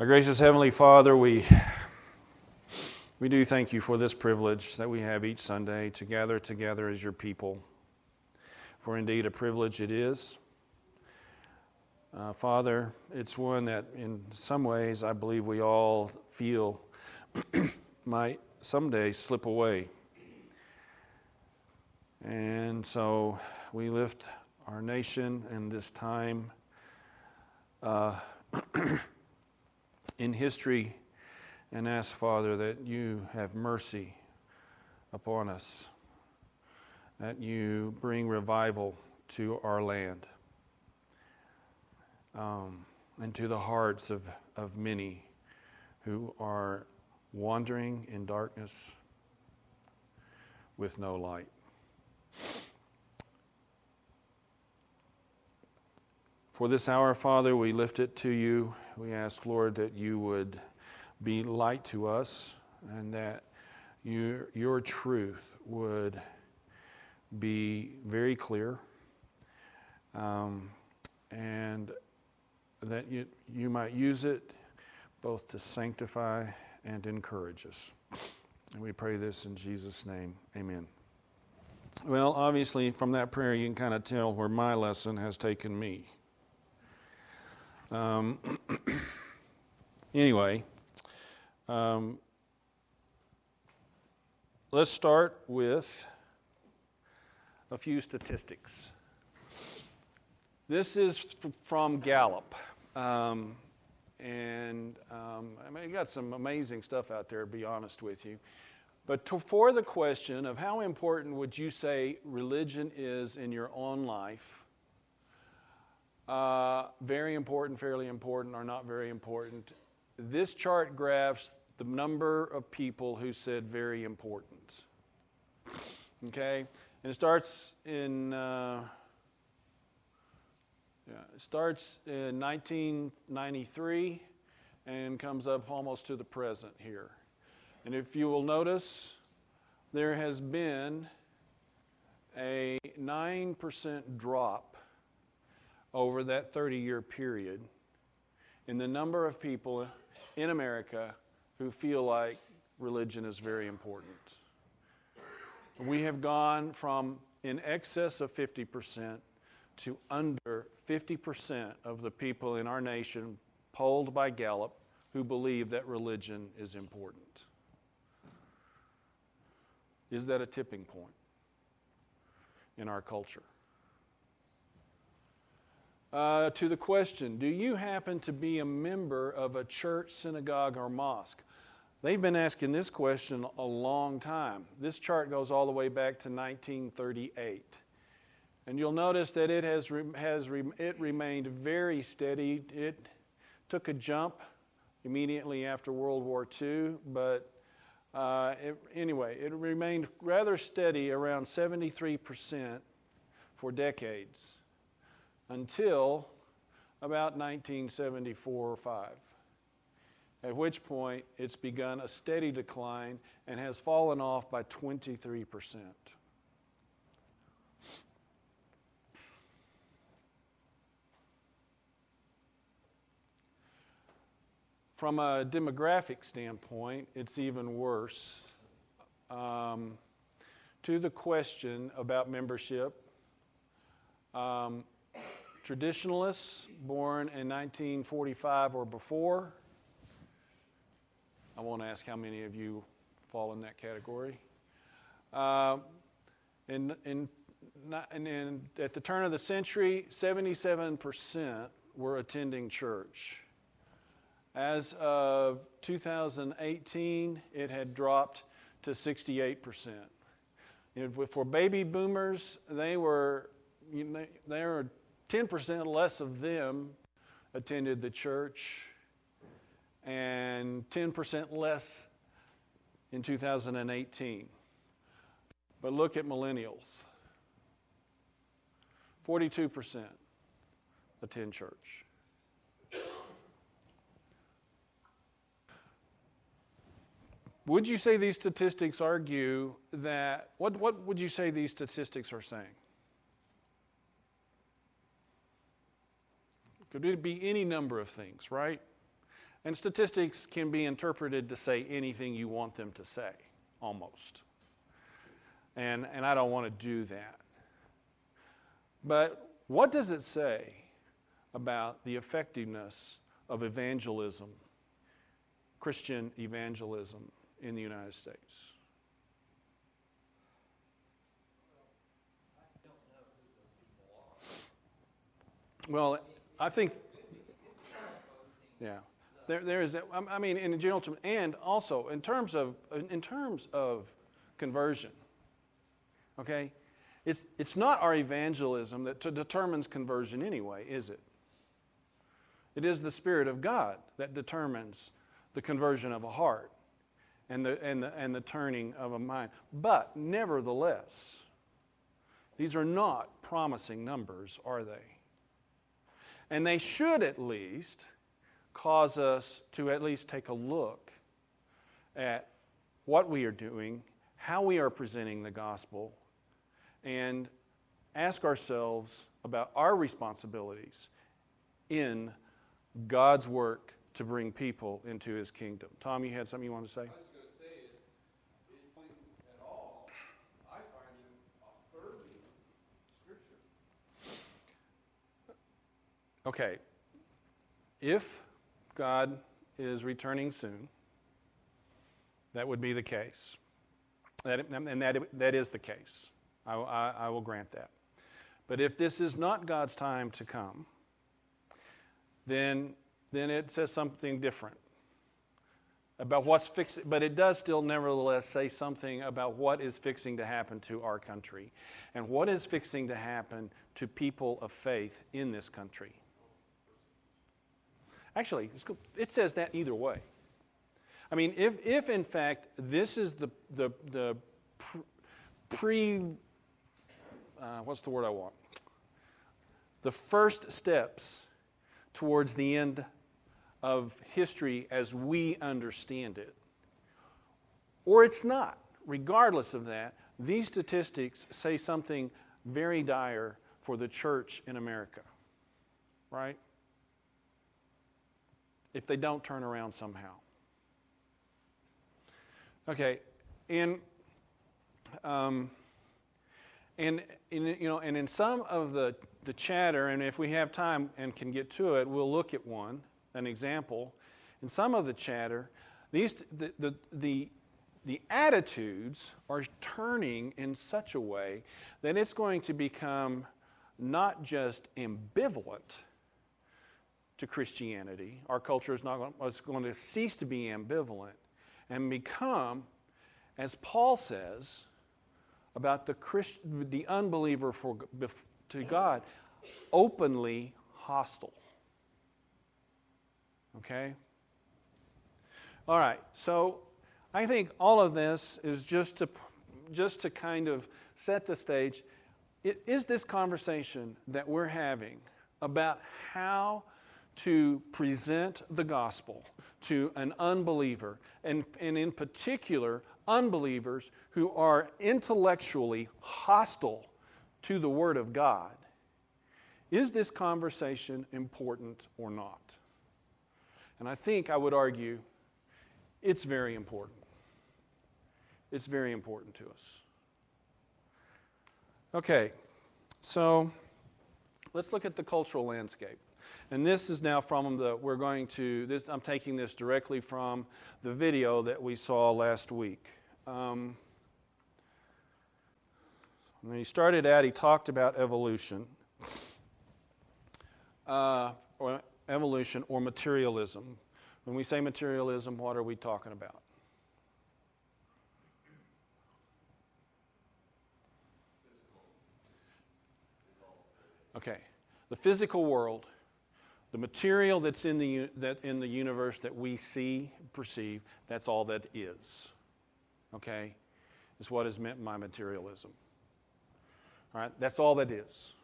Our gracious Heavenly Father, we, we do thank you for this privilege that we have each Sunday to gather together as your people. For indeed, a privilege it is. Uh, Father, it's one that in some ways I believe we all feel might someday slip away. And so we lift our nation in this time. Uh, in history and ask, Father, that you have mercy upon us, that you bring revival to our land um, and to the hearts of, of many who are wandering in darkness with no light. For this hour, Father, we lift it to you. We ask, Lord, that you would be light to us and that you, your truth would be very clear um, and that you, you might use it both to sanctify and encourage us. And we pray this in Jesus' name. Amen. Well, obviously, from that prayer, you can kind of tell where my lesson has taken me. Um, anyway, um, let's start with a few statistics. This is from Gallup. Um, and um, I mean, you got some amazing stuff out there, to be honest with you. But to, for the question of how important would you say religion is in your own life, uh, very important, fairly important, or not very important. This chart graphs the number of people who said very important. Okay? And it starts in. Uh, yeah, it starts in 1993 and comes up almost to the present here. And if you will notice, there has been a 9% drop over that 30 year period in the number of people in America who feel like religion is very important. We have gone from in excess of 50% to under 50% of the people in our nation polled by Gallup who believe that religion is important. Is that a tipping point in our culture? Uh, to the question Do you happen to be a member of a church, synagogue, or mosque? They've been asking this question a long time. This chart goes all the way back to 1938. And you'll notice that it has, has it remained very steady. It took a jump immediately after World War II, but uh, it, anyway, it remained rather steady around 73% for decades until about 1974 or 5, at which point it's begun a steady decline and has fallen off by 23%. From a demographic standpoint, it's even worse. Um, to the question about membership, um, Traditionalists born in 1945 or before. I won't ask how many of you fall in that category. Uh, in, in, and in, at the turn of the century, 77% were attending church. As of 2018, it had dropped to 68%. You know, for baby boomers, they were, you know, they were 10% less of them attended the church, and 10% less in 2018. But look at millennials 42% attend church. Would you say these statistics argue that, what, what would you say these statistics are saying? Could it be any number of things, right? And statistics can be interpreted to say anything you want them to say, almost. And, and I don't want to do that. But what does it say about the effectiveness of evangelism, Christian evangelism in the United States? Well, I think, yeah, there, there is. I mean, in general, and also in terms of in terms of conversion. Okay, it's it's not our evangelism that determines conversion anyway, is it? It is the Spirit of God that determines the conversion of a heart and the, and the, and the turning of a mind. But nevertheless, these are not promising numbers, are they? And they should at least cause us to at least take a look at what we are doing, how we are presenting the gospel, and ask ourselves about our responsibilities in God's work to bring people into his kingdom. Tom, you had something you wanted to say? Okay, if God is returning soon, that would be the case. That, and that, that is the case. I, I, I will grant that. But if this is not God's time to come, then, then it says something different about what's fixing, but it does still nevertheless say something about what is fixing to happen to our country and what is fixing to happen to people of faith in this country. Actually, it says that either way. I mean, if, if in fact this is the, the, the pre, uh, what's the word I want? The first steps towards the end of history as we understand it, or it's not, regardless of that, these statistics say something very dire for the church in America, right? If they don't turn around somehow. Okay, and um, and in, you know, and in some of the the chatter, and if we have time and can get to it, we'll look at one, an example. In some of the chatter, these the the, the the attitudes are turning in such a way that it's going to become not just ambivalent, to Christianity. Our culture is not is going to cease to be ambivalent and become, as Paul says about the, Christ, the unbeliever for, to God, openly hostile. Okay? All right, so I think all of this is just to, just to kind of set the stage. Is this conversation that we're having about how to present the gospel to an unbeliever, and, and in particular, unbelievers who are intellectually hostile to the Word of God. Is this conversation important or not? And I think I would argue it's very important. It's very important to us. Okay, so let's look at the cultural landscape. And this is now from the, we're going to, this, I'm taking this directly from the video that we saw last week. Um, when he started out, he talked about evolution, uh, or evolution or materialism. When we say materialism, what are we talking about? Okay, the physical world the material that's in the, that in the universe that we see, perceive, that's all that is. Okay? Is what is meant by materialism. All right? That's all that is.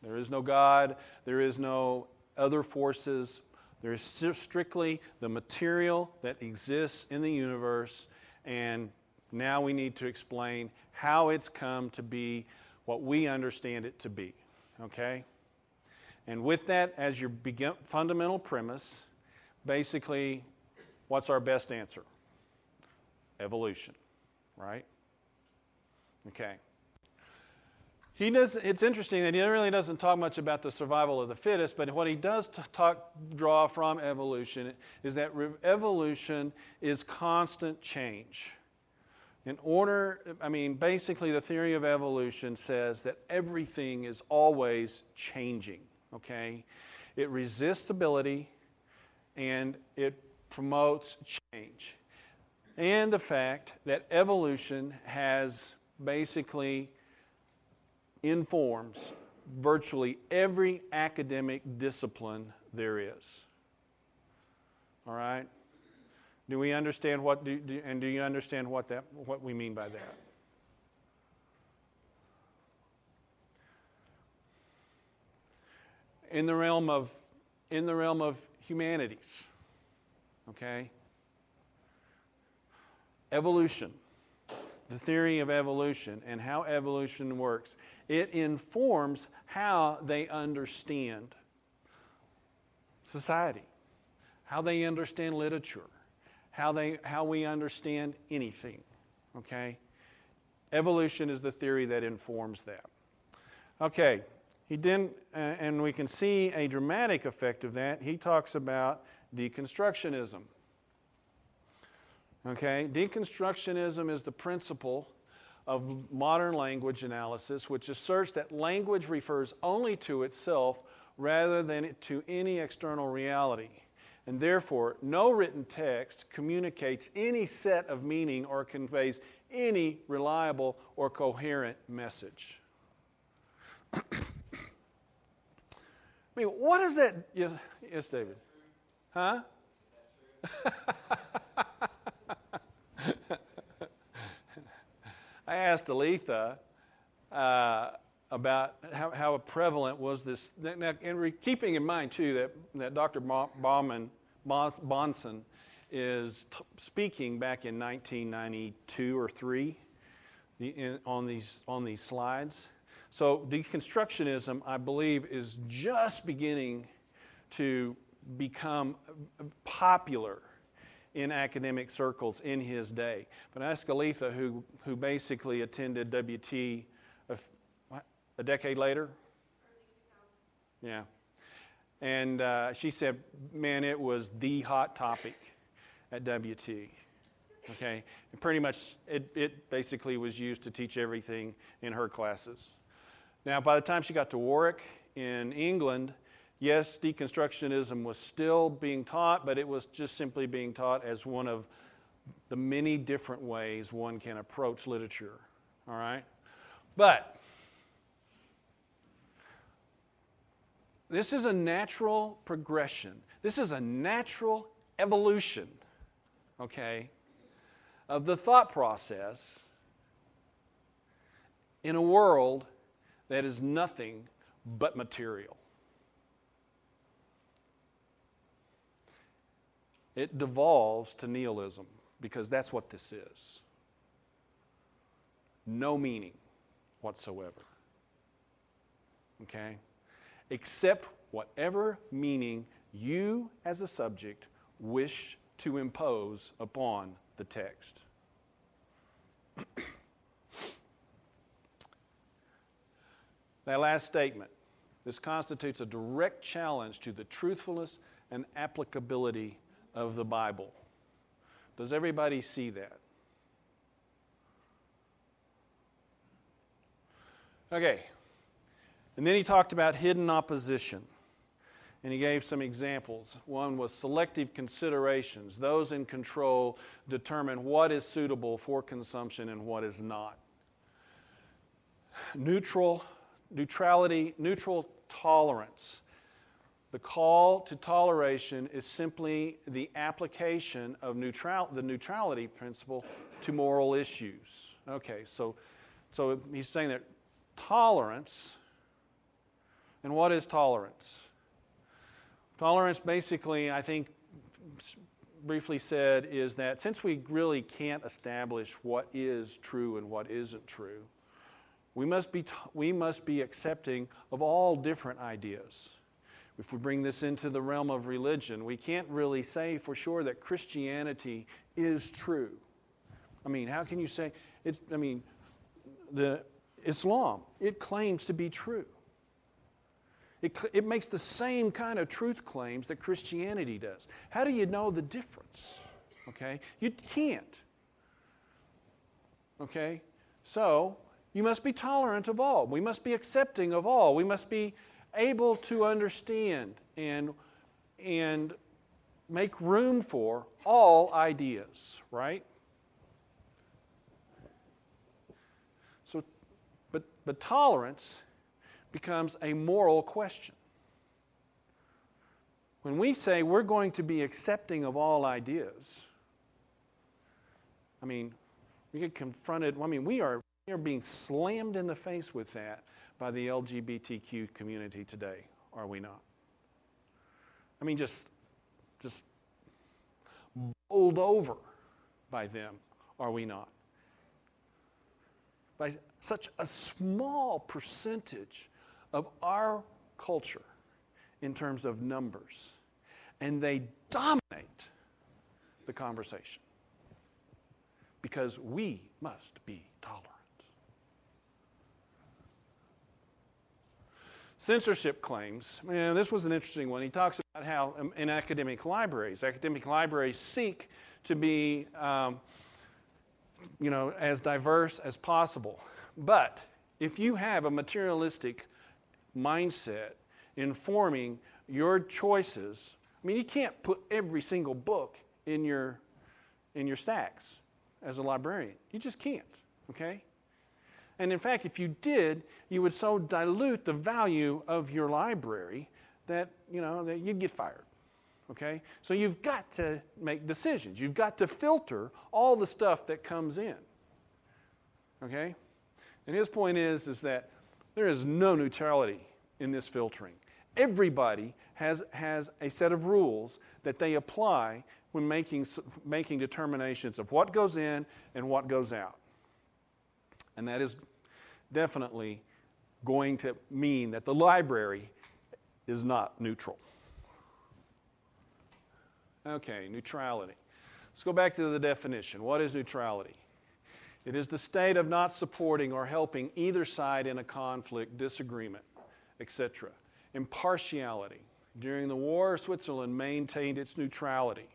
There is no God, there is no other forces. There is strictly the material that exists in the universe, and now we need to explain how it's come to be what we understand it to be. Okay? And with that as your fundamental premise, basically, what's our best answer? Evolution, right? Okay. He does, it's interesting that he really doesn't talk much about the survival of the fittest, but what he does talk, draw from evolution is that re- evolution is constant change. In order, I mean, basically, the theory of evolution says that everything is always changing, okay? It resists stability and it promotes change. And the fact that evolution has basically informs virtually every academic discipline there is. All right? Do we understand what do, do, and do you understand what that what we mean by that? In the realm of in the realm of humanities. Okay? Evolution the theory of evolution and how evolution works, it informs how they understand society, how they understand literature, how, they, how we understand anything. Okay? Evolution is the theory that informs that. Okay, he didn't, uh, and we can see a dramatic effect of that. He talks about deconstructionism. Okay, deconstructionism is the principle of modern language analysis, which asserts that language refers only to itself rather than to any external reality. And therefore, no written text communicates any set of meaning or conveys any reliable or coherent message. I mean, what is that? Yes, yes David. Huh? I asked Aletha uh, about how, how, prevalent was this. Now, and keeping in mind, too, that, that Dr. Bauman, Bahnsen is t- speaking back in 1992 or 3 the, in, on, these, on these slides. So, deconstructionism, I believe, is just beginning to become popular in academic circles in his day. But ask Aletha, who, who basically attended WT a, a decade later. Yeah. And uh, she said, man, it was the hot topic at WT. Okay? And pretty much, it, it basically was used to teach everything in her classes. Now, by the time she got to Warwick in England, Yes, deconstructionism was still being taught, but it was just simply being taught as one of the many different ways one can approach literature. All right? But this is a natural progression. This is a natural evolution, okay, of the thought process in a world that is nothing but material. It devolves to nihilism because that's what this is no meaning whatsoever. Okay? Except whatever meaning you as a subject wish to impose upon the text. that last statement this constitutes a direct challenge to the truthfulness and applicability of the Bible. Does everybody see that? Okay. And then he talked about hidden opposition. And he gave some examples. One was selective considerations. Those in control determine what is suitable for consumption and what is not. Neutral, neutrality, neutral tolerance. The call to toleration is simply the application of neutral, the neutrality principle to moral issues. Okay, so, so he's saying that tolerance, and what is tolerance? Tolerance, basically, I think, briefly said, is that since we really can't establish what is true and what isn't true, we must be, we must be accepting of all different ideas. if we bring this into the realm of religion, we can't really say for sure that Christianity is true. I mean, how can you say it's, I mean, the Islam, it claims to be true. It, it makes the same kind of truth claims that Christianity does. How do you know the difference? Okay? You can't. Okay? So, you must be tolerant of all. We must be accepting of all. We must be able to understand and, and make room for all ideas, right? So, but, but tolerance becomes a moral question. When we say we're going to be accepting of all ideas, I mean, we get confronted, I mean, we are, we are being slammed in the face with that by the LGBTQ community today, are we not? I mean, just, just bowled over by them, are we not? By such a small percentage of our culture in terms of numbers, and they dominate the conversation because we must be tolerant. Censorship claims, man, this was an interesting one. He talks about how um, in academic libraries, academic libraries seek to be, um, you know, as diverse as possible. But if you have a materialistic mindset informing your choices. I mean, you can't put every single book in your, in your stacks as a librarian. You just can't, okay? And in fact, if you did, you would so dilute the value of your library that, you know, that you'd get fired. Okay? So you've got to make decisions. You've got to filter all the stuff that comes in. Okay? And his point is, is that there is no neutrality in this filtering. Everybody has, has a set of rules that they apply when making, making determinations of what goes in and what goes out. And that is definitely going to mean that the library is not neutral. Okay, neutrality. Let's go back to the definition. What is neutrality? It is the state of not supporting or helping either side in a conflict, disagreement, etc. Impartiality. During the war, Switzerland maintained its neutrality,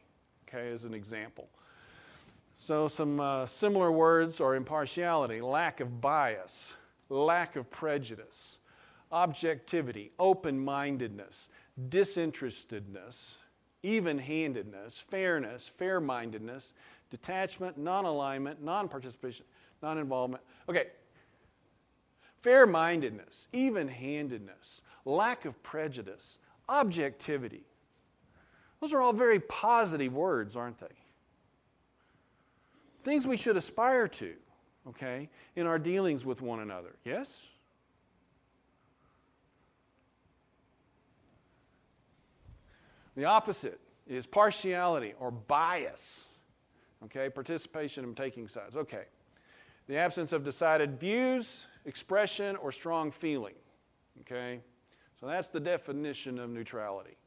okay, as an example. So, some uh, similar words are impartiality, lack of bias, lack of prejudice, objectivity, open mindedness, disinterestedness, even handedness, fairness, fair mindedness, detachment, non alignment, non participation, non involvement. Okay, fair mindedness, even handedness, lack of prejudice, objectivity. Those are all very positive words, aren't they? Things we should aspire to, okay, in our dealings with one another. Yes? The opposite is partiality or bias. Okay, participation in taking sides. Okay. The absence of decided views, expression, or strong feeling. Okay? So that's the definition of neutrality.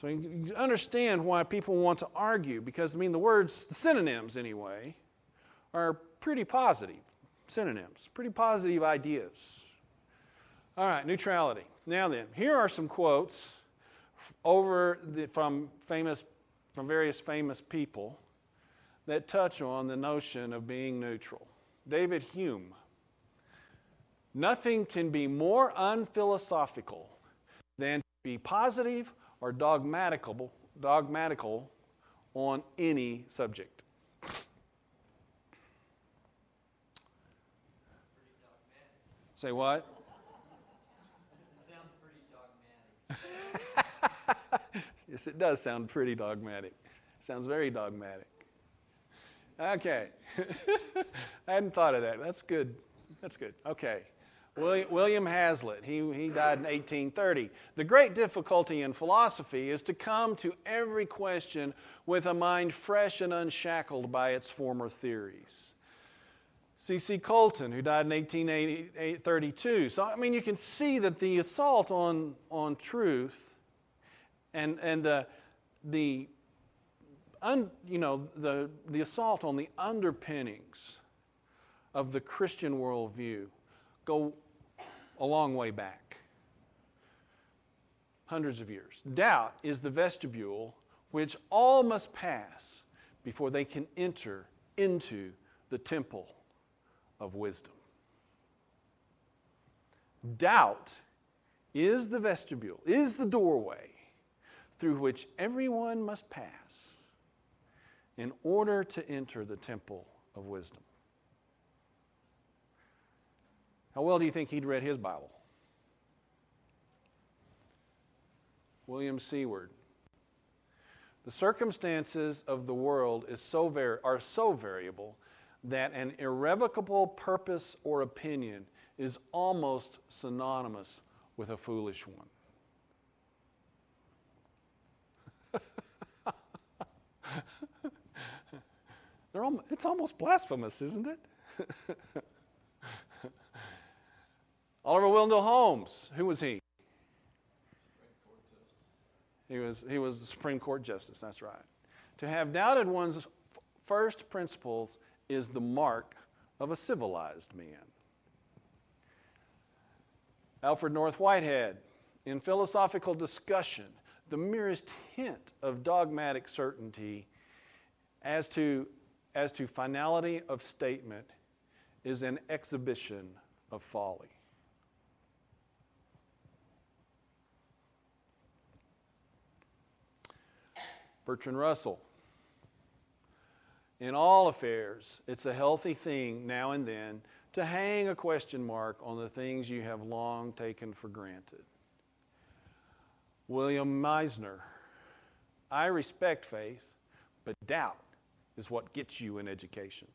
So you understand why people want to argue, because I mean, the words, the synonyms anyway, are pretty positive. Synonyms, pretty positive ideas. All right, neutrality. Now then, here are some quotes over the, from famous, from various famous people that touch on the notion of being neutral. David Hume. Nothing can be more unphilosophical than to be positive or dogmatical, dogmatical on any subject. Say what? sounds pretty dogmatic. yes, it does sound pretty dogmatic. Sounds very dogmatic. Okay. I hadn't thought of that. That's good. That's good. Okay. William Hazlitt, he, he died in 1830. The great difficulty in philosophy is to come to every question with a mind fresh and unshackled by its former theories. C.C. Colton, who died in 1832. So, I mean, you can see that the assault on, on truth and, and the, the, un, you know, the, the assault on the underpinnings of the Christian worldview go a long way back hundreds of years. Doubt is the vestibule which all must pass before they can enter into the temple of wisdom. Doubt is the vestibule, is the doorway through which everyone must pass in order to enter the temple of wisdom. How well do you think he'd read his Bible? William Seward. The circumstances of the world so var- are so variable that an irrevocable purpose or opinion is almost synonymous with a foolish one. it's almost blasphemous, isn't it? Oliver Wendell Holmes, who was he? He was, he was the Supreme Court Justice, that's right. To have doubted one's first principles is the mark of a civilized man. Alfred North Whitehead, in philosophical discussion, the merest hint of dogmatic certainty as to, as to finality of statement is an exhibition of folly. Bertrand Russell. In all affairs, it's a healthy thing now and then to hang a question mark on the things you have long taken for granted. William Mizner. I respect faith, but doubt is what gets you an education.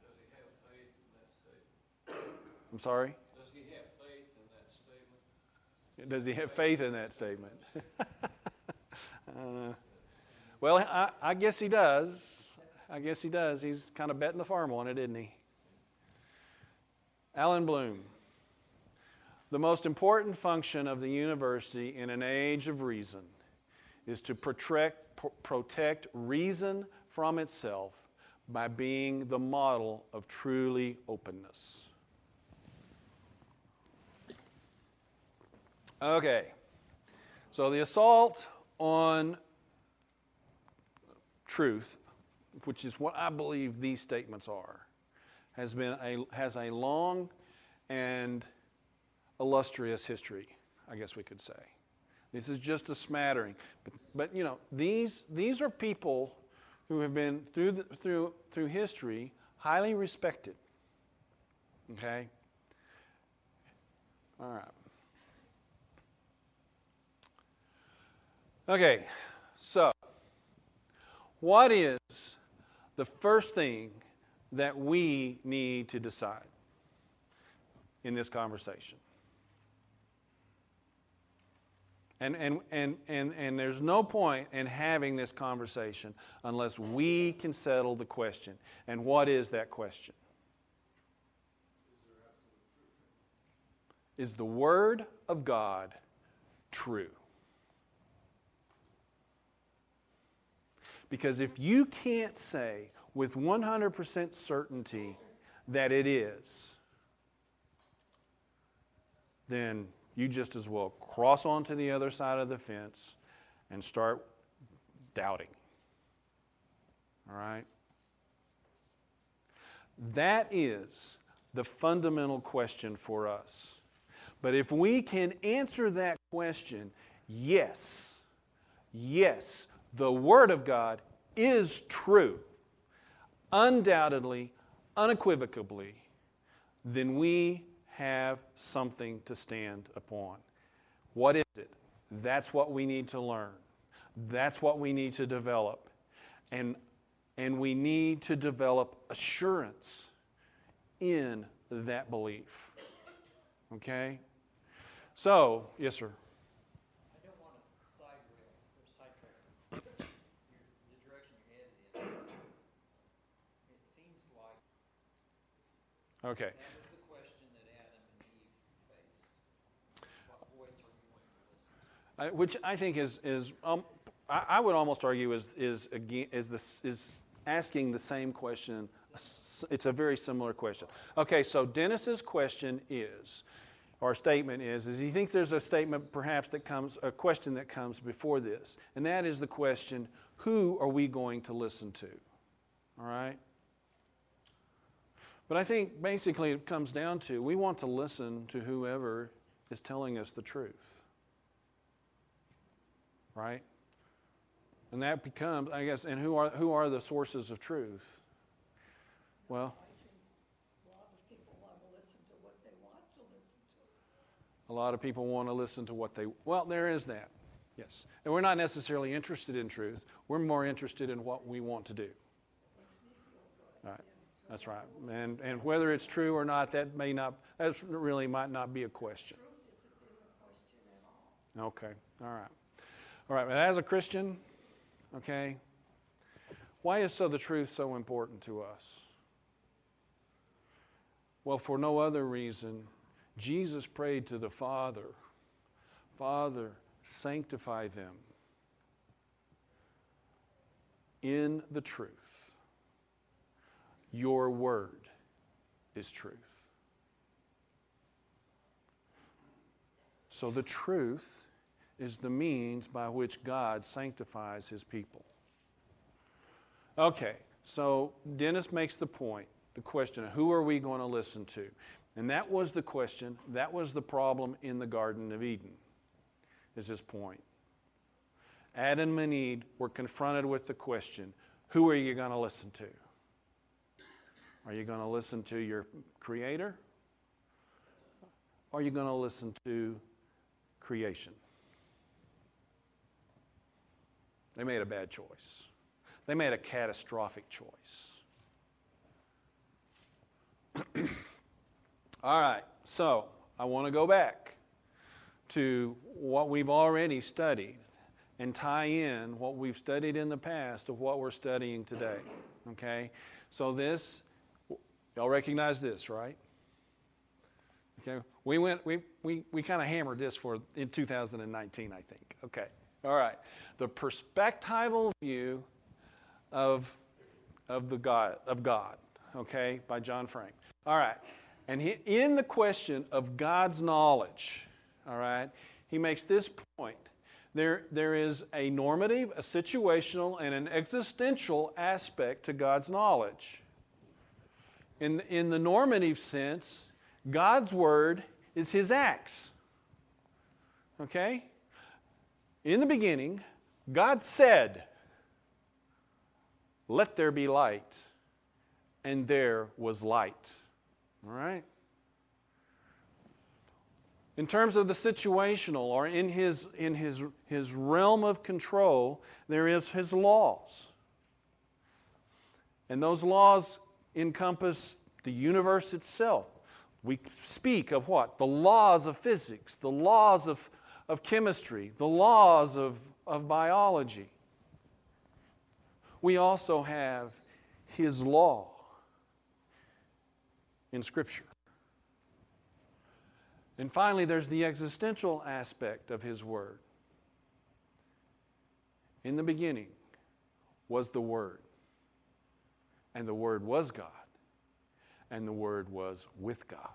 Does he have faith in that statement? I'm sorry? Does he have faith in that statement? Does he have faith in that statement? uh, well, I, I guess he does. I guess he does. He's kind of betting the farm on it, isn't he? Allan Bloom. The most important function of the university in an age of reason is to protect, protect reason from itself by being the model of truly openness. Okay, so the assault on truth, which is what I believe these statements are, has been a, has a long and illustrious history, I guess we could say. This is just a smattering. But, but you know, these, these are people who have been, through, the, through, through history, highly respected. Okay? All right. Okay, so what is the first thing that we need to decide in this conversation? And, and, and, and, and there's no point in having this conversation unless we can settle the question. And what is that question? Is the Word of God true? Because if you can't say with 100% certainty that it is, then you just as well cross onto the other side of the fence and start doubting. All right? That is the fundamental question for us. But if we can answer that question, yes, yes, the Word of God is true, undoubtedly, unequivocally, then we have something to stand upon. What is it? That's what we need to learn. That's what we need to develop. And, and we need to develop assurance in that belief. Okay? So, yes, sir. I don't want to side rail or sidetrack your, the direction you're headed in. Okay. That was the question that Adam and Eve faced. What voice are you going to listen to? I, which I think is is um, I, I would almost argue is is again is this is asking the same question. It's a very similar question. Okay, so Dennis's question is, or statement is, is he thinks there's a statement perhaps that comes a question that comes before this, and that is the question: Who are we going to listen to? All right. But I think basically it comes down to we want to listen to whoever is telling us the truth right? And that becomes, I guess, and who are, who are the sources of truth? Well, A lot of people want to listen to what they want to listen to. a lot of people want to listen to what they, well, there is that, yes. And we're not necessarily interested in truth, we're more interested in what we want to do. Good. Right. That's right. And, and whether it's true or not, that may not, that really might not be a question. Okay, all right. All right, as a Christian, okay, why is so the truth so important to us? Well, for no other reason, Jesus prayed to the Father, Father, sanctify them in the truth. Your word is truth. So the truth is the means by which God sanctifies his people. Okay, so Dennis makes the point, the question who are we going to listen to? And that was the question, that was the problem in the Garden of Eden, is his point. Adam and Eve were confronted with the question who are you going to listen to? Are you going to listen to your Creator? Or are you going to listen to creation? They made a bad choice. They made a catastrophic choice. All right, so I want to go back to what we've already studied and tie in what we've studied in the past to what we're studying today. Okay? So this, y'all recognize this, right? Okay, we went, we, we, we kind of hammered this for in 2019, I think. Okay, all right. The perspectival view of, of the God, of God, okay, by John Frame. All right, and he, in the question of God's knowledge, all right, he makes this point. There, there is a normative, a situational, and an existential aspect to God's knowledge. In, in the normative sense, God's word is his acts. Okay? In the beginning, God said, Let there be light, and there was light. All right? In terms of the situational or in his, in his, his realm of control, there is his laws. And those laws encompass the universe itself. We speak of what? The laws of physics, the laws of, of chemistry, the laws of, of biology. We also have His law in Scripture. And finally, there's the existential aspect of His Word. In the beginning was the Word, and the Word was God and the Word was with God.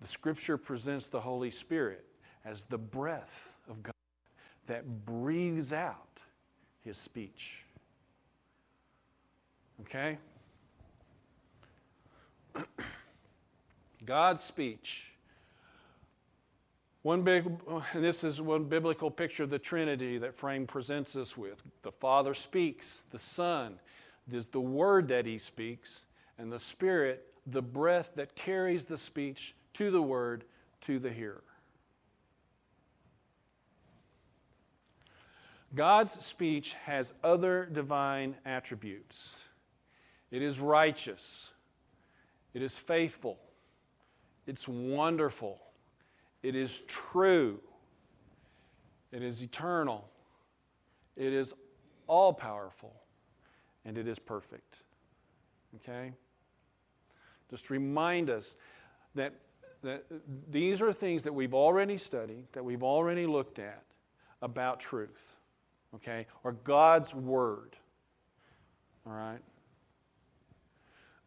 The Scripture presents the Holy Spirit as the breath of God that breathes out His speech. Okay? God's speech. One big, and this is one biblical picture of the Trinity that Frame presents us with. The Father speaks, the Son is the word that he speaks, and the Spirit, the breath that carries the speech to the word to the hearer. God's speech has other divine attributes. It is righteous, it is faithful, it's wonderful, it is true, it is eternal, it is all powerful and it is perfect. Okay? just remind us that, that these are things that we've already studied, that we've already looked at about truth, okay, or God's Word. All right?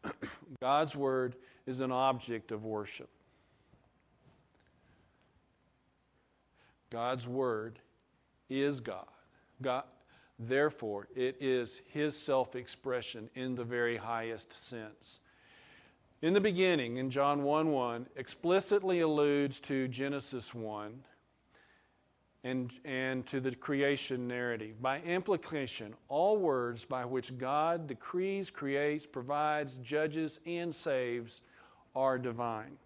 God's Word is an object of worship. God's Word is God. God therefore, it is His self expression in the very highest sense. In the beginning, in John 1 1, explicitly alludes to Genesis 1 and, and to the creation narrative. By implication, all words by which God decrees, creates, provides, judges, and saves are divine.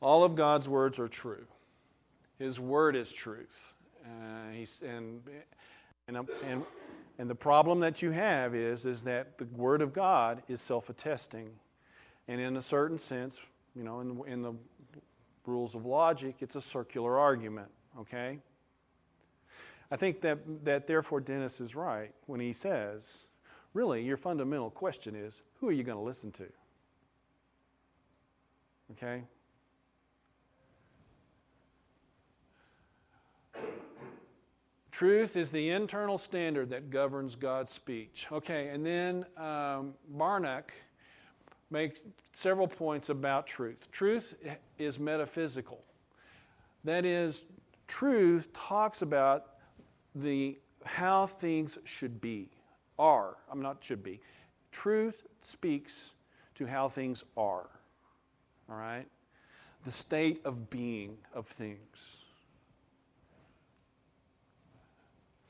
All of God's words are true. His word is truth. Uh, he's, and, and, and, and the problem that you have is, is that the word of God is self-attesting. And in a certain sense, you know, in the, in the rules of logic, it's a circular argument, okay? I think that, that therefore Dennis is right when he says, really, your fundamental question is who are you going to listen to? Okay? Truth is the internal standard that governs God's speech. Okay, and then um, Barnack makes several points about truth. Truth is metaphysical. That is, truth talks about the how things should be, are. I'm not should be. Truth speaks to how things are. All right? The state of being of things.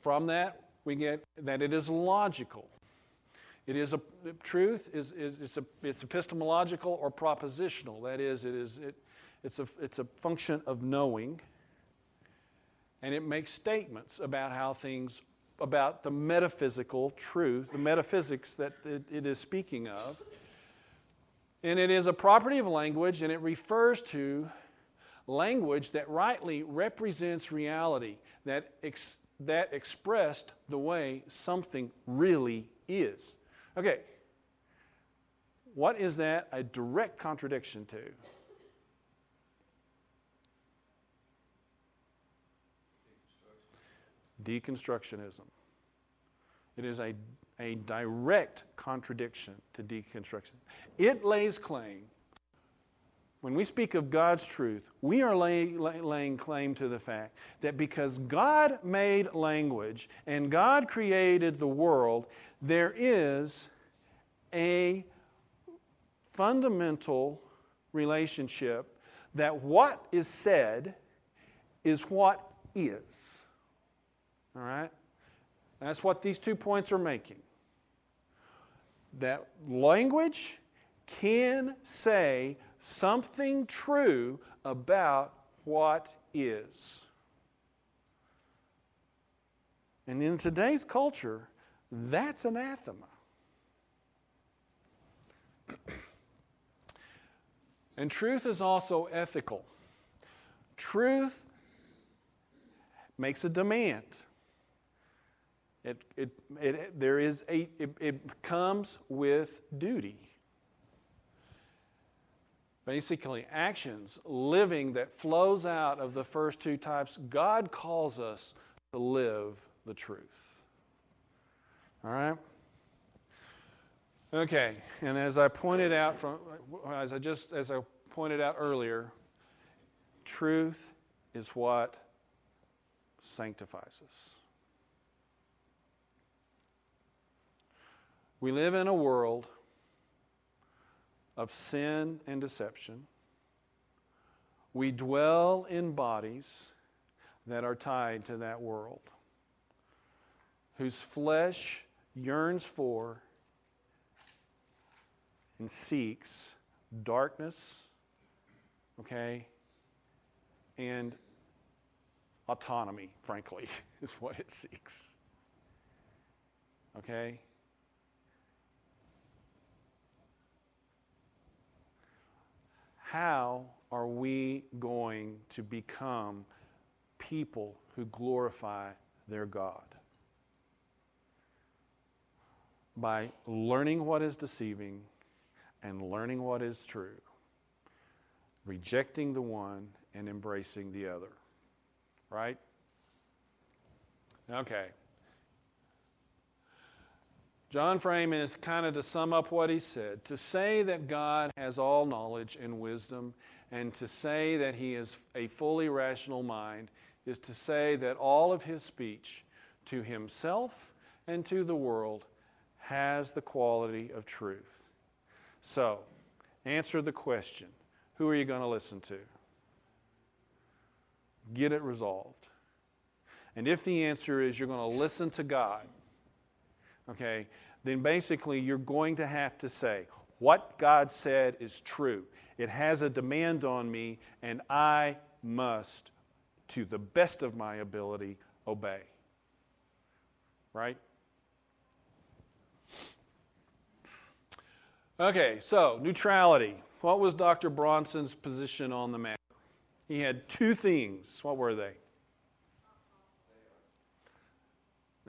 From that, we get that it is logical. It is a truth is, is it's, a, it's epistemological or propositional. That is, it is it, it's a it's a function of knowing. And it makes statements about how things about the metaphysical truth, the metaphysics that it, it is speaking of. And it is a property of language, and it refers to language that rightly represents reality, that ex- that expressed the way something really is. Okay, what is that a direct contradiction to? Deconstructionism. It is a, a direct contradiction to deconstruction. It lays claim when we speak of God's truth, we are lay, lay, laying claim to the fact that because God made language and God created the world, there is a fundamental relationship that what is said is what is. All right? That's what these two points are making. That language can say something true about what is. And in today's culture, that's anathema. and truth is also ethical. Truth makes a demand. It, it, it, there is a, it, it comes with duty basically actions, living that flows out of the first two types, God calls us to live the truth. All right? Okay, and as I pointed out from as I just as I pointed out earlier, truth is what sanctifies us. We live in a world of sin and deception. We dwell in bodies that are tied to that world, whose flesh yearns for and seeks darkness, okay, and autonomy, frankly, is what it seeks. Okay? How are we going to become people who glorify their God by learning what is deceiving and learning what is true, rejecting the one and embracing the other. Right? Okay. John Frame is kind of to sum up what he said to say that God has all knowledge and wisdom, and to say that he is a fully rational mind, is to say that all of his speech to himself and to the world has the quality of truth. So, answer the question who are you going to listen to? Get it resolved. And if the answer is you're going to listen to God, okay, then basically you're going to have to say, what God said is true. It has a demand on me, and I must, to the best of my ability, obey. Right? Okay, so neutrality. What was Dr. Bahnsen's position on the matter? He had two things. What were they?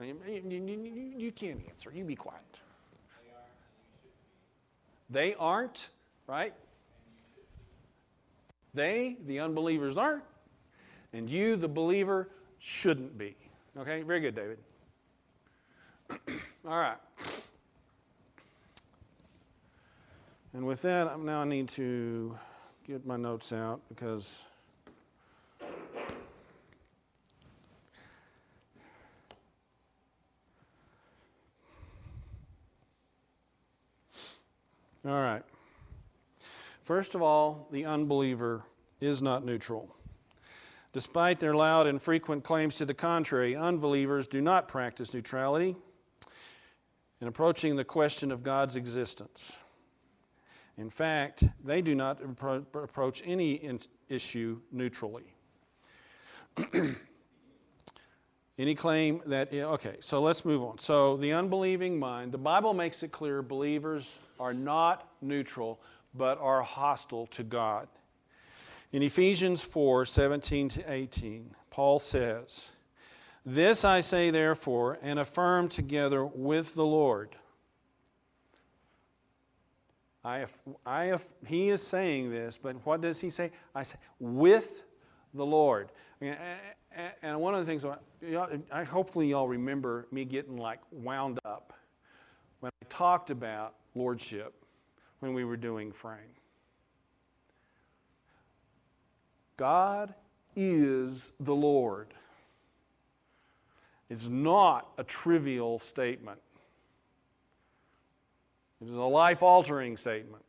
You, you, you can't answer. You be quiet. They aren't, right? They, the unbelievers, aren't, and you, the believer, shouldn't be. Okay, very good, David. All right. And with that, now I need to get my notes out because. All right. First of all, the unbeliever is not neutral. Despite their loud and frequent claims to the contrary, unbelievers do not practice neutrality in approaching the question of God's existence. In fact, they do not approach any issue neutrally. any claim that, okay, so let's move on. So, the unbelieving mind, the Bible makes it clear believers are not neutral, but are hostile to God. In Ephesians 4 17 to 18, Paul says, This I say, therefore, and affirm together with the Lord I I he is saying this, but what does he say? I say, with the Lord. And one of the things, I hopefully y'all remember me getting like wound up when I talked about lordship when we were doing frame. God is the Lord. It's not a trivial statement. It is a life altering statement.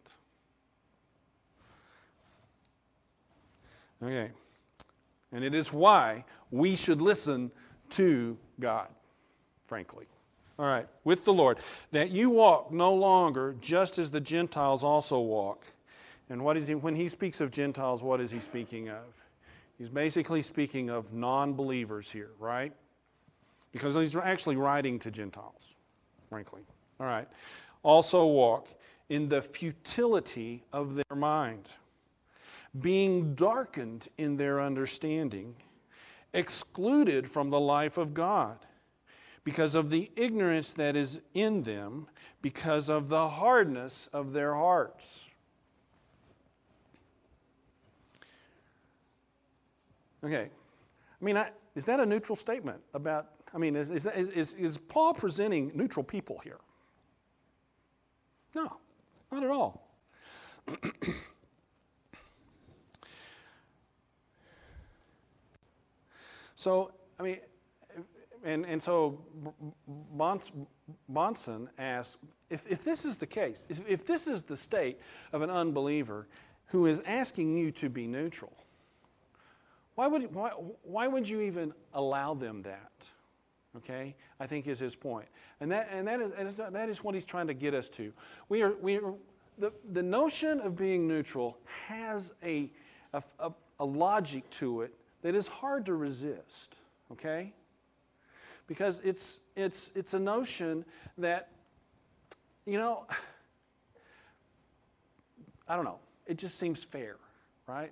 Okay. And it is why we should listen to God, frankly. All right, with the Lord. That you walk no longer just as the Gentiles also walk. And what is he, when he speaks of Gentiles, what is he speaking of? He's basically speaking of non believers here, right? Because he's actually writing to Gentiles, frankly. All right also walk in the futility of their mind, being darkened in their understanding, excluded from the life of God because of the ignorance that is in them, because of the hardness of their hearts. Okay. I mean, I, is that a neutral statement about? I mean, is, is, is, is Paul presenting neutral people here? No, not at all. so, I mean, and, and so Bahnsen asks if, if this is the case, if, if this is the state of an unbeliever who is asking you to be neutral, why would, why, why would you even allow them that? okay, I think is his point. And that, and that, is, that is what he's trying to get us to. We are, we are, the, the notion of being neutral has a, a, a, a logic to it that is hard to resist, okay? Because it's, it's, it's a notion that, you know, I don't know, it just seems fair, right?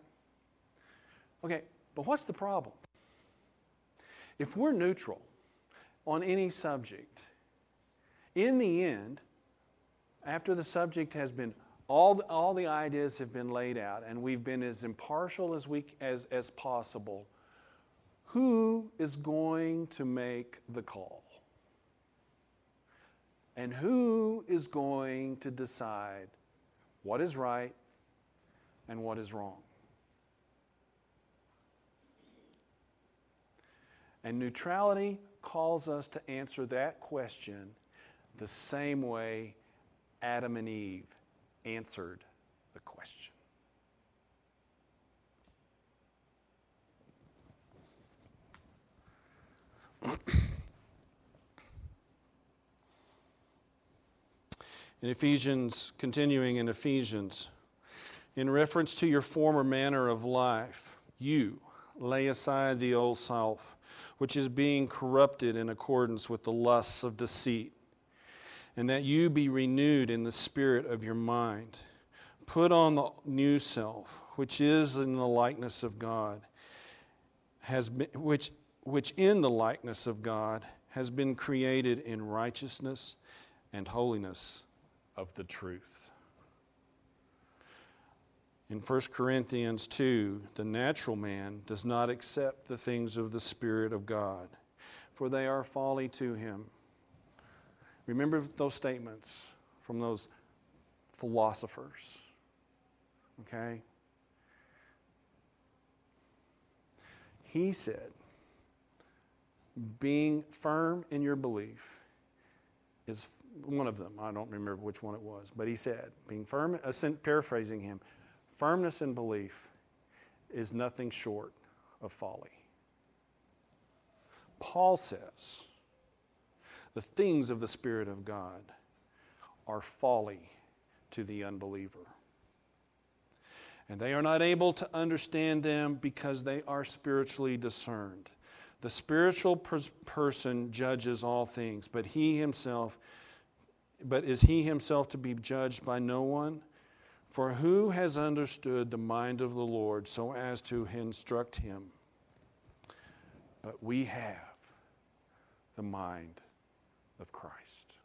Okay, but what's the problem? if we're neutral on any subject, in the end, after the subject has been all the, all the ideas have been laid out and we've been as impartial as we as, as possible. Who is going to make the call? And who is going to decide what is right and what is wrong? And neutrality calls us to answer that question the same way Adam and Eve answered the question. in Ephesians, continuing in Ephesians, in reference to your former manner of life, you lay aside the old self, which is being corrupted in accordance with the lusts of deceit and that you be renewed in the spirit of your mind. Put on the new self, which is in the likeness of God, has been, which, which in the likeness of God has been created in righteousness and holiness of the truth. In 1 Corinthians 2, the natural man does not accept the things of the Spirit of God, for they are folly to him Remember those statements from those philosophers. Okay? He said, being firm in your belief is one of them. I don't remember which one it was, but he said, being firm, uh, paraphrasing him, firmness in belief is nothing short of folly. Paul says, the things of the Spirit of God are folly to the unbeliever. And they are not able to understand them because they are spiritually discerned. The spiritual person judges all things, but he himself but is he himself to be judged by no one? For who has understood the mind of the Lord so as to instruct him? But we have the mind of Christ.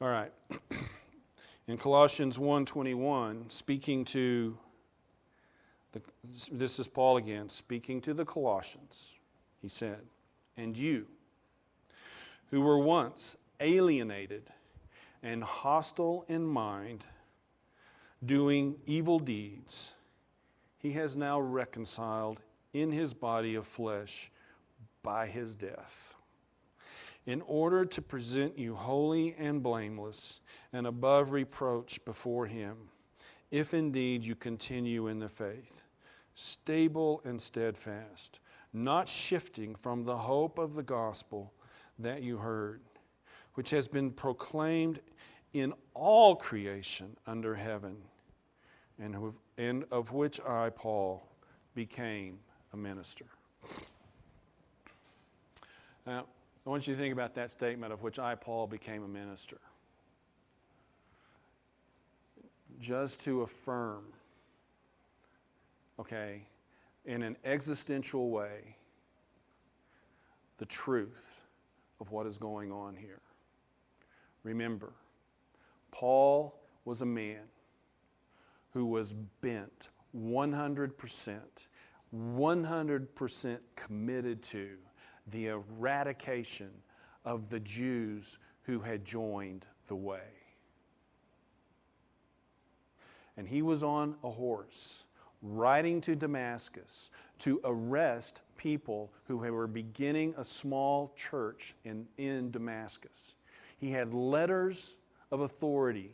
All right. In Colossians 1:21, speaking to the, this is Paul again, speaking to the Colossians. He said, "And you who were once alienated and hostile in mind, doing evil deeds, he has now reconciled in his body of flesh by his death, in order to present you holy and blameless and above reproach before him, if indeed you continue in the faith, stable and steadfast, not shifting from the hope of the gospel that you heard, which has been proclaimed in all creation under heaven and and of which I, Paul, became a minister. Now, I want you to think about that statement of which I, Paul, became a minister. Just to affirm, okay, in an existential way, the truth of what is going on here. Remember, Paul was a man who was bent 100%, 100% committed to the eradication of the Jews who had joined the way. And he was on a horse riding to Damascus to arrest people who were beginning a small church in, in Damascus. He had letters of authority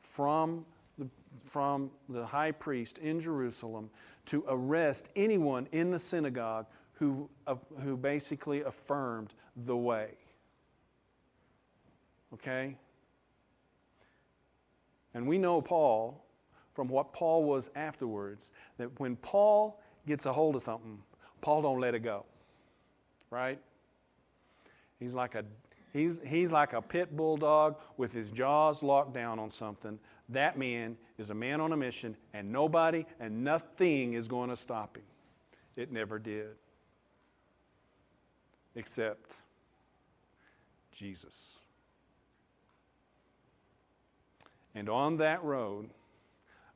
from from the high priest in Jerusalem to arrest anyone in the synagogue who, uh, who basically affirmed the way. Okay? And we know Paul from what Paul was afterwards that when Paul gets a hold of something, Paul don't let it go. Right? He's like a He's, he's like a pit bulldog with his jaws locked down on something. That man is a man on a mission, and nobody and nothing is going to stop him. It never did. Except Jesus. And on that road,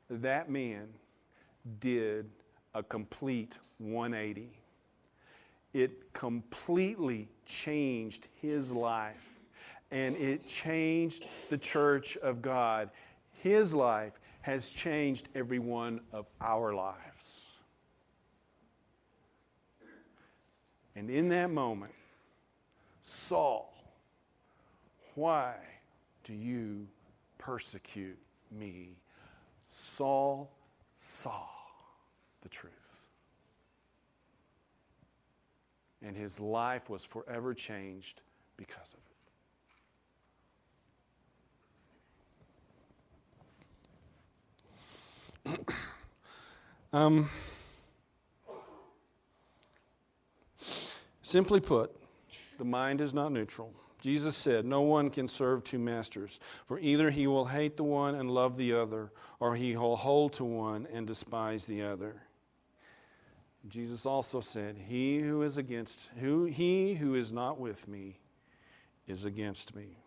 that man did a complete 180. It completely changed his life and it changed the church of God. His life has changed every one of our lives. And in that moment, Saul, why do you persecute me? Saul saw the truth. And his life was forever changed because of it. um, simply put, the mind is not neutral. Jesus said, No one can serve two masters, for either he will hate the one and love the other, or he will hold to one and despise the other. Jesus also said, He who is against, who, he who is not with me is against me.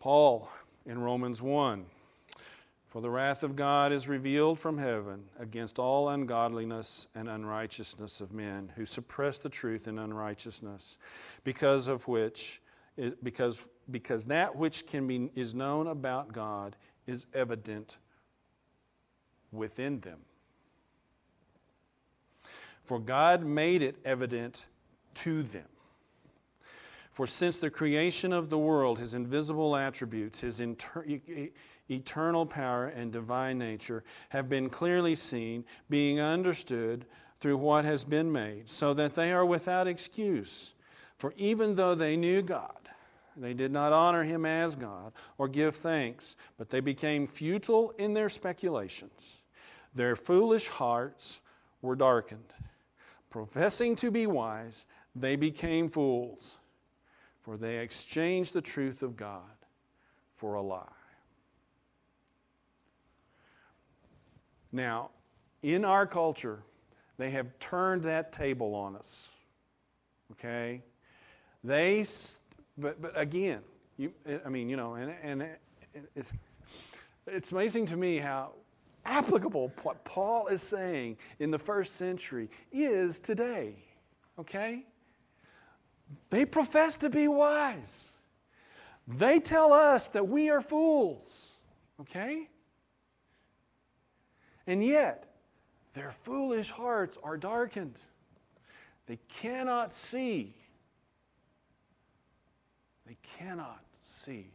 Paul in Romans 1 For the wrath of God is revealed from heaven against all ungodliness and unrighteousness of men who suppress the truth in unrighteousness, because of which, because, because that which can be, is known about God is evident within them. For God made it evident to them. For since the creation of the world, his invisible attributes, his inter- eternal power and divine nature have been clearly seen, being understood through what has been made, so that they are without excuse. For even though they knew God, they did not honor him as God or give thanks, but they became futile in their speculations. Their foolish hearts were darkened. Professing to be wise, they became fools, for they exchanged the truth of God for a lie. Now, in our culture, they have turned that table on us. Okay? They, but, but again, you, I mean, you know, and, and it's, it's amazing to me how applicable what Paul is saying in the first century is today. Okay? They profess to be wise. They tell us that we are fools. Okay? And yet, their foolish hearts are darkened. They cannot see. They cannot see.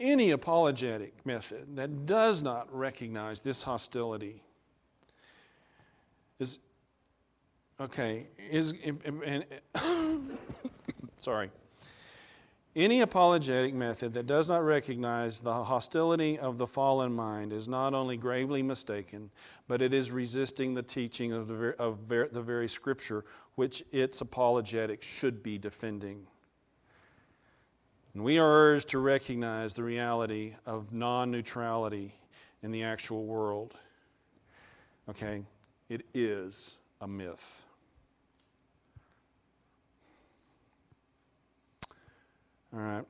any apologetic method that does not recognize this hostility is okay is and, sorry any apologetic method that does not recognize the hostility of the fallen mind is not only gravely mistaken, but it is resisting the teaching of the, of the very scripture which its apologetics should be defending. And we are urged to recognize the reality of non neutrality in the actual world. Okay? It is a myth. All right. I'm sorry, would you read that last sentence? about neutrality being a myth?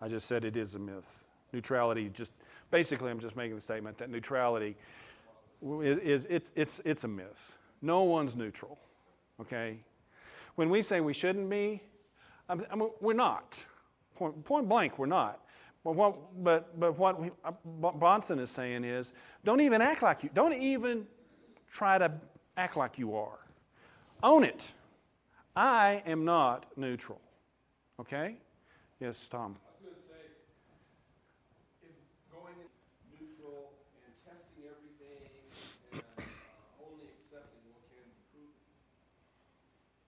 I just said it is a myth. Neutrality just basically I'm just making the statement that neutrality is, is it's, it's, it's a myth. No one's neutral, okay? When we say we shouldn't be, I we're not. Point, point blank, we're not. But what, but, but what we, uh, is saying is don't even act like you, don't even try to act like you are. Own it. I am not neutral. Okay? Yes, Tom. I was going to say, if going in neutral and testing everything and uh, only accepting what can be proven.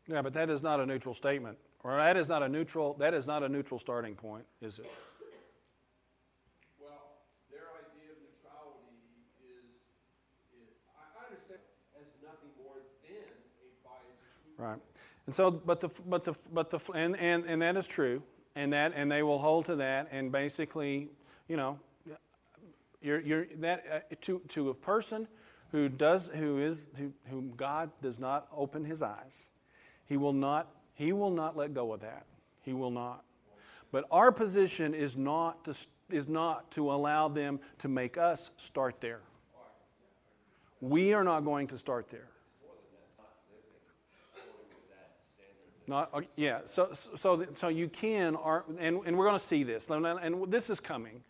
Yeah, but that is not a neutral statement, or that is not a neutral. That is not a neutral starting point, is it? Well, their idea of neutrality is, is I, I understand, as nothing more than a biased truth. Right. And so, but the, but the, but the, and, and, and that is true, and that, and they will hold to that, and basically, you know, you're, you're that uh, to, to a person who does, who is, who, whom God does not open his eyes, he will not, he will not let go of that. He will not. But our position is not to, is not to allow them to make us start there. We are not going to start there. Not, uh, yeah, so, so, so you can, and, and we're going to see this, and, and this is coming.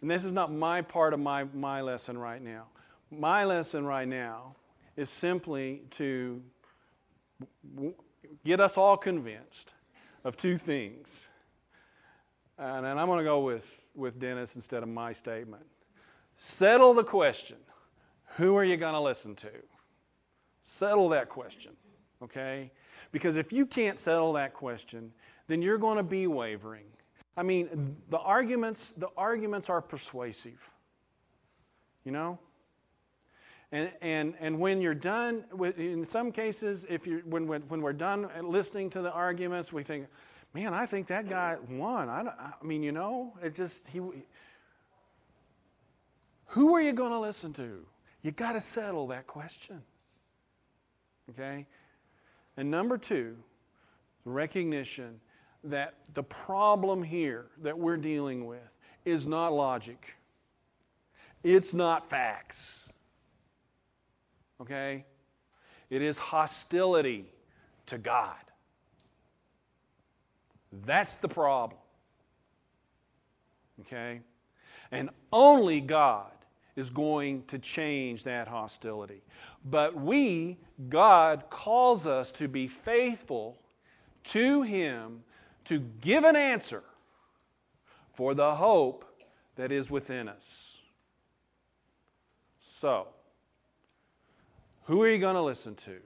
And this is not my part of my, my lesson right now. My lesson right now is simply to get us all convinced of two things. And, and I'm going to go with, with Dennis instead of my statement. Settle the question who are you going to listen to? Settle that question, okay? Because if you can't settle that question, then you're going to be wavering. I mean, the arguments, the arguments are persuasive. You know? And, and, and when you're done, in some cases, if you when, when, when we're done listening to the arguments, we think, man, I think that guy won. I, I mean, you know, it just, he, who are you going to listen to? You got to settle that question. Okay? And number two, recognition that the problem here that we're dealing with is not logic, it's not facts. Okay? It is hostility to God. That's the problem. Okay? And only God is going to change that hostility. But we, God calls us to be faithful to Him to give an answer for the hope that is within us. So, who are you going to listen to?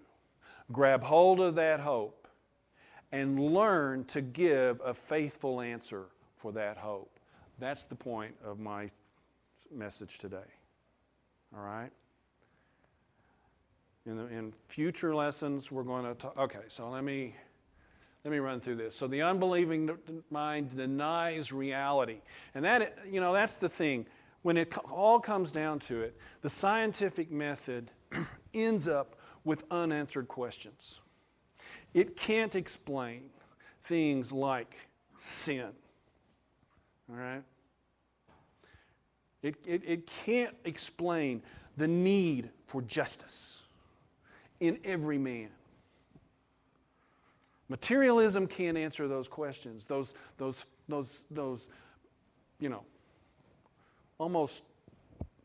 Grab hold of that hope and learn to give a faithful answer for that hope. That's the point of my message today. All right? In, the, in future lessons, we're going to talk. Okay, so let me let me run through this. So the unbelieving mind denies reality. And that, you know, that's the thing. When it all comes down to it, the scientific method ends up with unanswered questions. It can't explain things like sin. All right? It, it, it can't explain the need for justice in every man. Materialism can't answer those questions, those, those, those, those, you know, almost,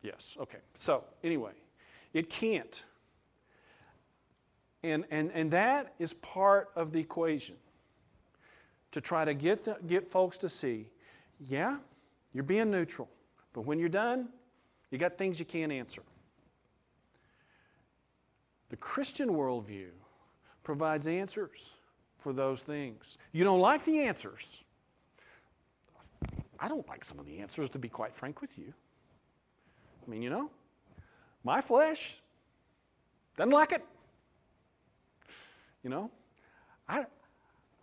yes, okay. So, anyway, it can't. And, and, and that is part of the equation to try to get, the, get folks to see yeah, you're being neutral, but when you're done, you got things you can't answer. The Christian worldview provides answers for those things. You don't like the answers. I don't like some of the answers, to be quite frank with you. I mean, you know, my flesh doesn't like it. You know, I,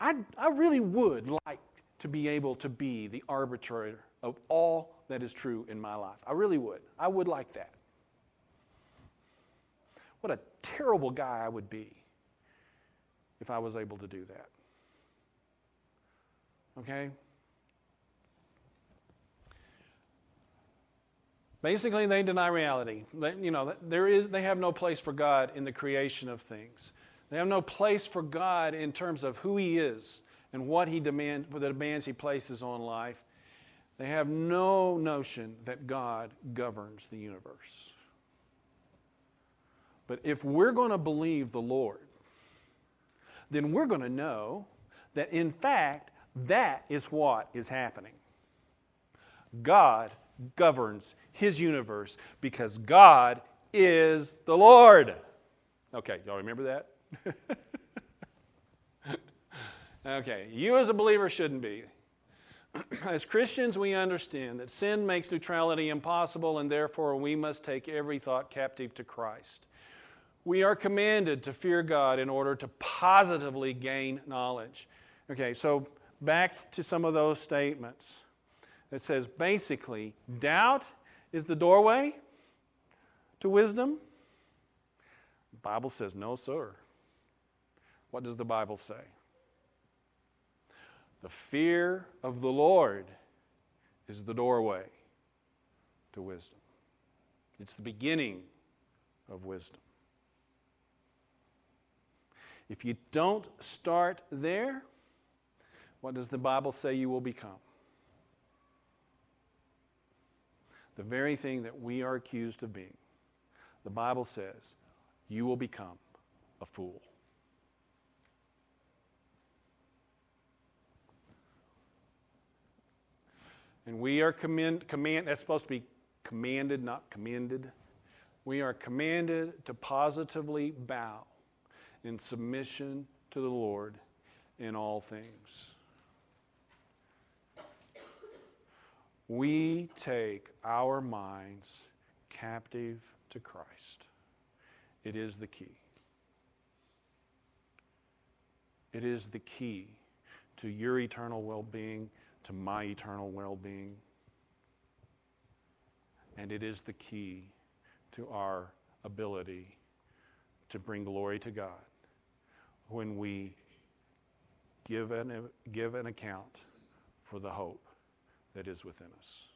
I, I really would like to be able to be the arbitrator of all that is true in my life. I really would. I would like that. What a terrible guy I would be if I was able to do that. Okay? Basically, they deny reality. They, you know, there is, they have no place for God in the creation of things. They have no place for God in terms of who He is and what He demand, the demands He places on life. They have no notion that God governs the universe. But if we're going to believe the Lord, then we're going to know that in fact, that is what is happening. God governs his universe because God is the Lord. Okay, y'all remember that? Okay, you as a believer shouldn't be. As Christians, we understand that sin makes neutrality impossible, and therefore we must take every thought captive to Christ. We are commanded to fear God in order to positively gain knowledge. Okay, so back to some of those statements. It says basically, doubt is the doorway to wisdom. The Bible says no, sir. What does the Bible say? The fear of the Lord is the doorway to wisdom. It's the beginning of wisdom. If you don't start there, what does the Bible say you will become? The very thing that we are accused of being. The Bible says you will become a fool. And we are command, command that's supposed to be commanded, not commended. We are commanded to positively bow in submission to the Lord in all things. We take our minds captive to Christ. It is the key. It is the key to your eternal well being, to my eternal well being. And it is the key to our ability to bring glory to God when we give an, give an account for the hope that is within us.